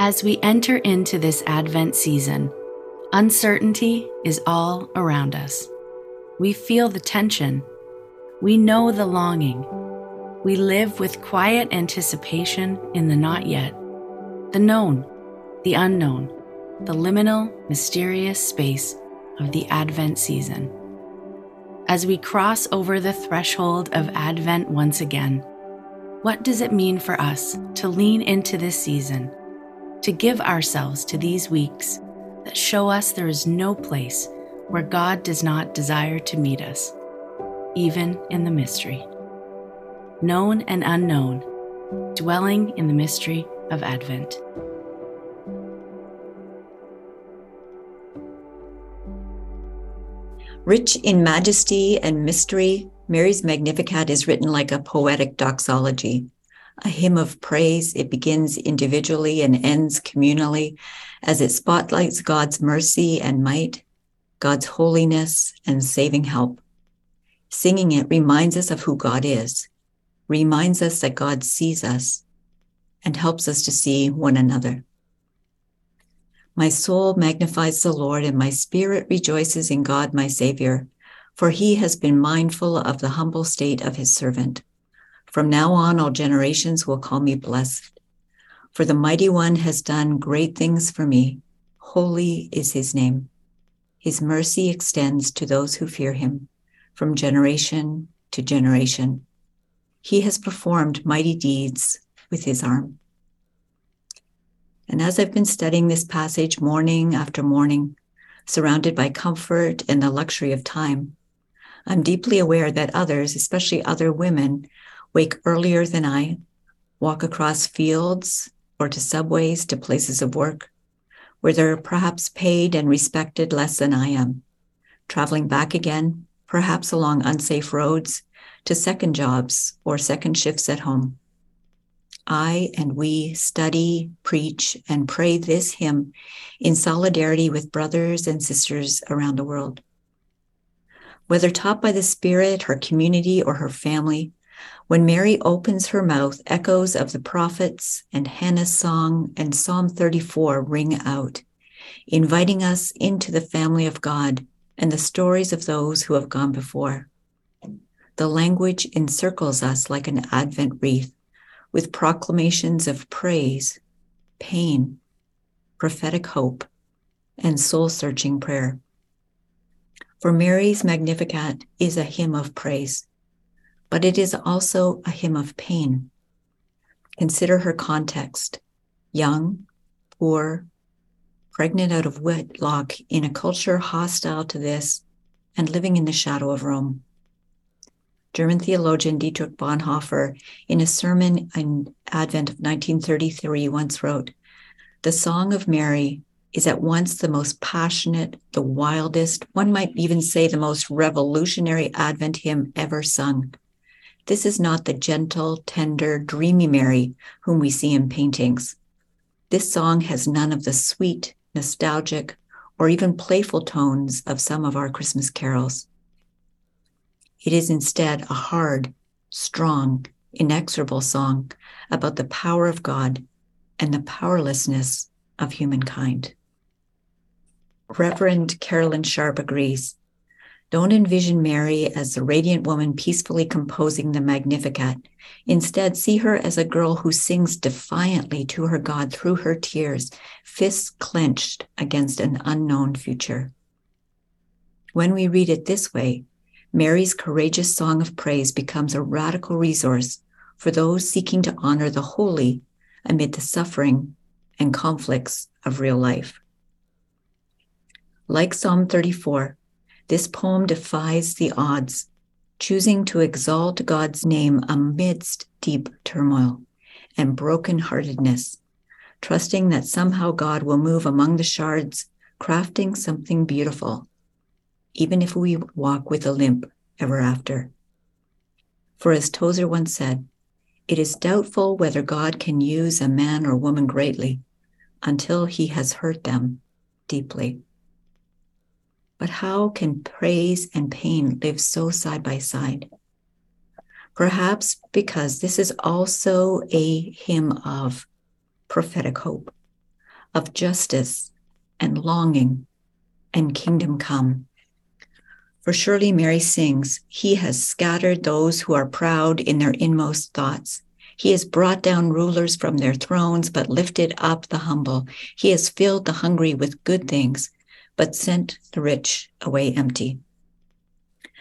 As we enter into this Advent season, uncertainty is all around us. We feel the tension. We know the longing. We live with quiet anticipation in the not yet, the known, the unknown, the liminal, mysterious space of the Advent season. As we cross over the threshold of Advent once again, what does it mean for us to lean into this season? To give ourselves to these weeks that show us there is no place where God does not desire to meet us, even in the mystery. Known and unknown, dwelling in the mystery of Advent. Rich in majesty and mystery, Mary's Magnificat is written like a poetic doxology a hymn of praise. It begins individually and ends communally as it spotlights God's mercy and might, God's holiness and saving help. Singing it reminds us of who God is, reminds us that God sees us, and helps us to see one another. My soul magnifies the Lord, and my spirit rejoices in God, my Savior, for he has been mindful of the humble state of his servant. From now on, all generations will call me blessed. For the mighty one has done great things for me. Holy is his name. His mercy extends to those who fear him from generation to generation. He has performed mighty deeds with his arm. And as I've been studying this passage morning after morning, surrounded by comfort and the luxury of time, I'm deeply aware that others, especially other women, wake earlier than I, walk across fields or to subways to places of work where they're perhaps paid and respected less than I am, traveling back again, perhaps along unsafe roads to second jobs or second shifts at home. I and we study, preach, and pray this hymn in solidarity with brothers and sisters around the world. Whether taught by the Spirit, her community, or her family, when Mary opens her mouth, echoes of the prophets and Hannah's song and Psalm 34 ring out, inviting us into the family of God and the stories of those who have gone before. The language encircles us like an Advent wreath with proclamations of praise, pain, prophetic hope, and soul searching prayer. For Mary's Magnificat is a hymn of praise but it is also a hymn of pain. Consider her context young, poor, pregnant out of wedlock in a culture hostile to this and living in the shadow of Rome. German theologian Dietrich Bonhoeffer, in a sermon in Advent of 1933, once wrote The Song of Mary is at once the most passionate, the wildest, one might even say the most revolutionary Advent hymn ever sung. This is not the gentle, tender, dreamy Mary whom we see in paintings. This song has none of the sweet, nostalgic, or even playful tones of some of our Christmas carols. It is instead a hard, strong, inexorable song about the power of God and the powerlessness of humankind. Reverend Carolyn Sharp agrees. Don't envision Mary as the radiant woman peacefully composing the Magnificat. Instead, see her as a girl who sings defiantly to her God through her tears, fists clenched against an unknown future. When we read it this way, Mary's courageous song of praise becomes a radical resource for those seeking to honor the holy amid the suffering and conflicts of real life. Like Psalm 34, this poem defies the odds, choosing to exalt God's name amidst deep turmoil and brokenheartedness, trusting that somehow God will move among the shards, crafting something beautiful, even if we walk with a limp ever after. For as Tozer once said, it is doubtful whether God can use a man or woman greatly until he has hurt them deeply. But how can praise and pain live so side by side? Perhaps because this is also a hymn of prophetic hope, of justice and longing and kingdom come. For surely Mary sings, He has scattered those who are proud in their inmost thoughts. He has brought down rulers from their thrones, but lifted up the humble. He has filled the hungry with good things, but sent the rich away empty.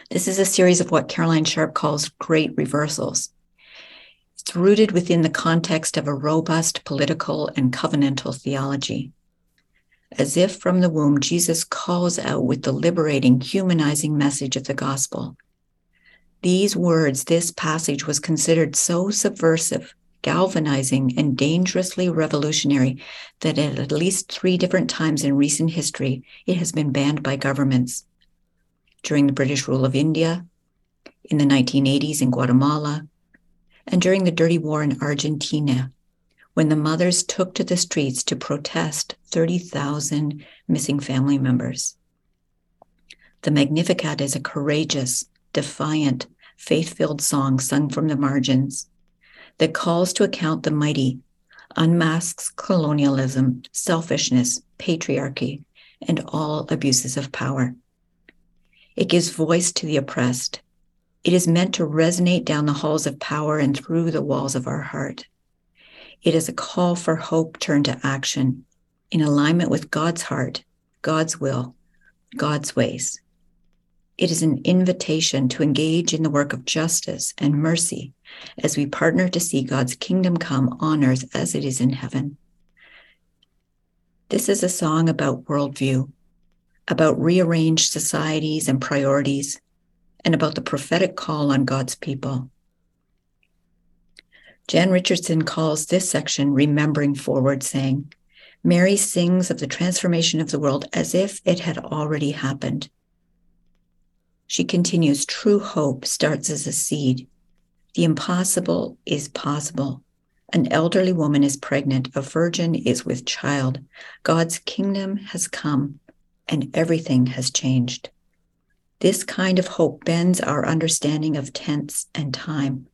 This is a series of what Caroline Sharp calls great reversals. It's rooted within the context of a robust political and covenantal theology. As if from the womb, Jesus calls out with the liberating, humanizing message of the gospel. These words, this passage was considered so subversive, galvanizing, and dangerously revolutionary that at least three different times in recent history, it has been banned by governments. During the British rule of India, in the 1980s in Guatemala, and during the dirty war in Argentina, when the mothers took to the streets to protest 30,000 missing family members. The Magnificat is a courageous, defiant, faith filled song sung from the margins that calls to account the mighty, unmasks colonialism, selfishness, patriarchy, and all abuses of power. It gives voice to the oppressed it is meant to resonate down the halls of power and through the walls of our heart. It is a call for hope turned to action in alignment with God's heart, God's will, God's ways. It is an invitation to engage in the work of justice and mercy as we partner to see God's kingdom come on earth as it is in heaven. This is a song about worldview, about rearranged societies and priorities, and about the prophetic call on God's people. Jan Richardson calls this section Remembering Forward, saying, Mary sings of the transformation of the world as if it had already happened. She continues, True hope starts as a seed. The impossible is possible. An elderly woman is pregnant, a virgin is with child. God's kingdom has come, and everything has changed. This kind of hope bends our understanding of tense and time.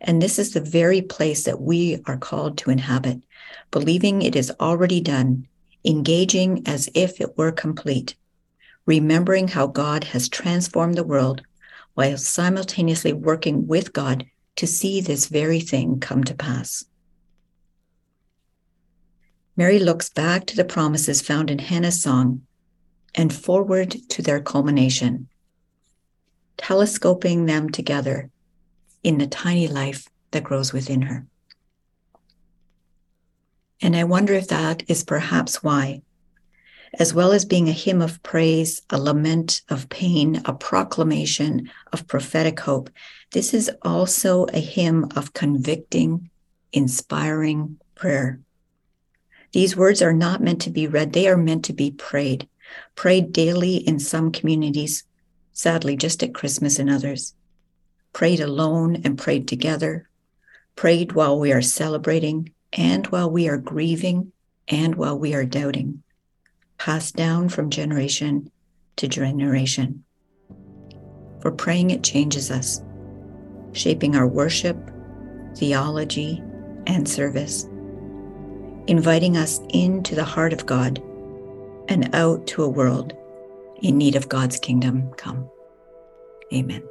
And this is the very place that we are called to inhabit, believing it is already done, engaging as if it were complete, remembering how God has transformed the world while simultaneously working with God to see this very thing come to pass. Mary looks back to the promises found in Hannah's song and forward to their culmination telescoping them together in the tiny life that grows within her. And I wonder if that is perhaps why, as well as being a hymn of praise, a lament of pain, a proclamation of prophetic hope, this is also a hymn of convicting, inspiring prayer. These words are not meant to be read, they are meant to be prayed. Prayed daily in some communities, sadly, just at Christmas in others. Prayed alone and prayed together, prayed while we are celebrating and while we are grieving and while we are doubting, passed down from generation to generation. For praying, it changes us, shaping our worship, theology, and service, inviting us into the heart of God and out to a world in need of God's kingdom come. Amen.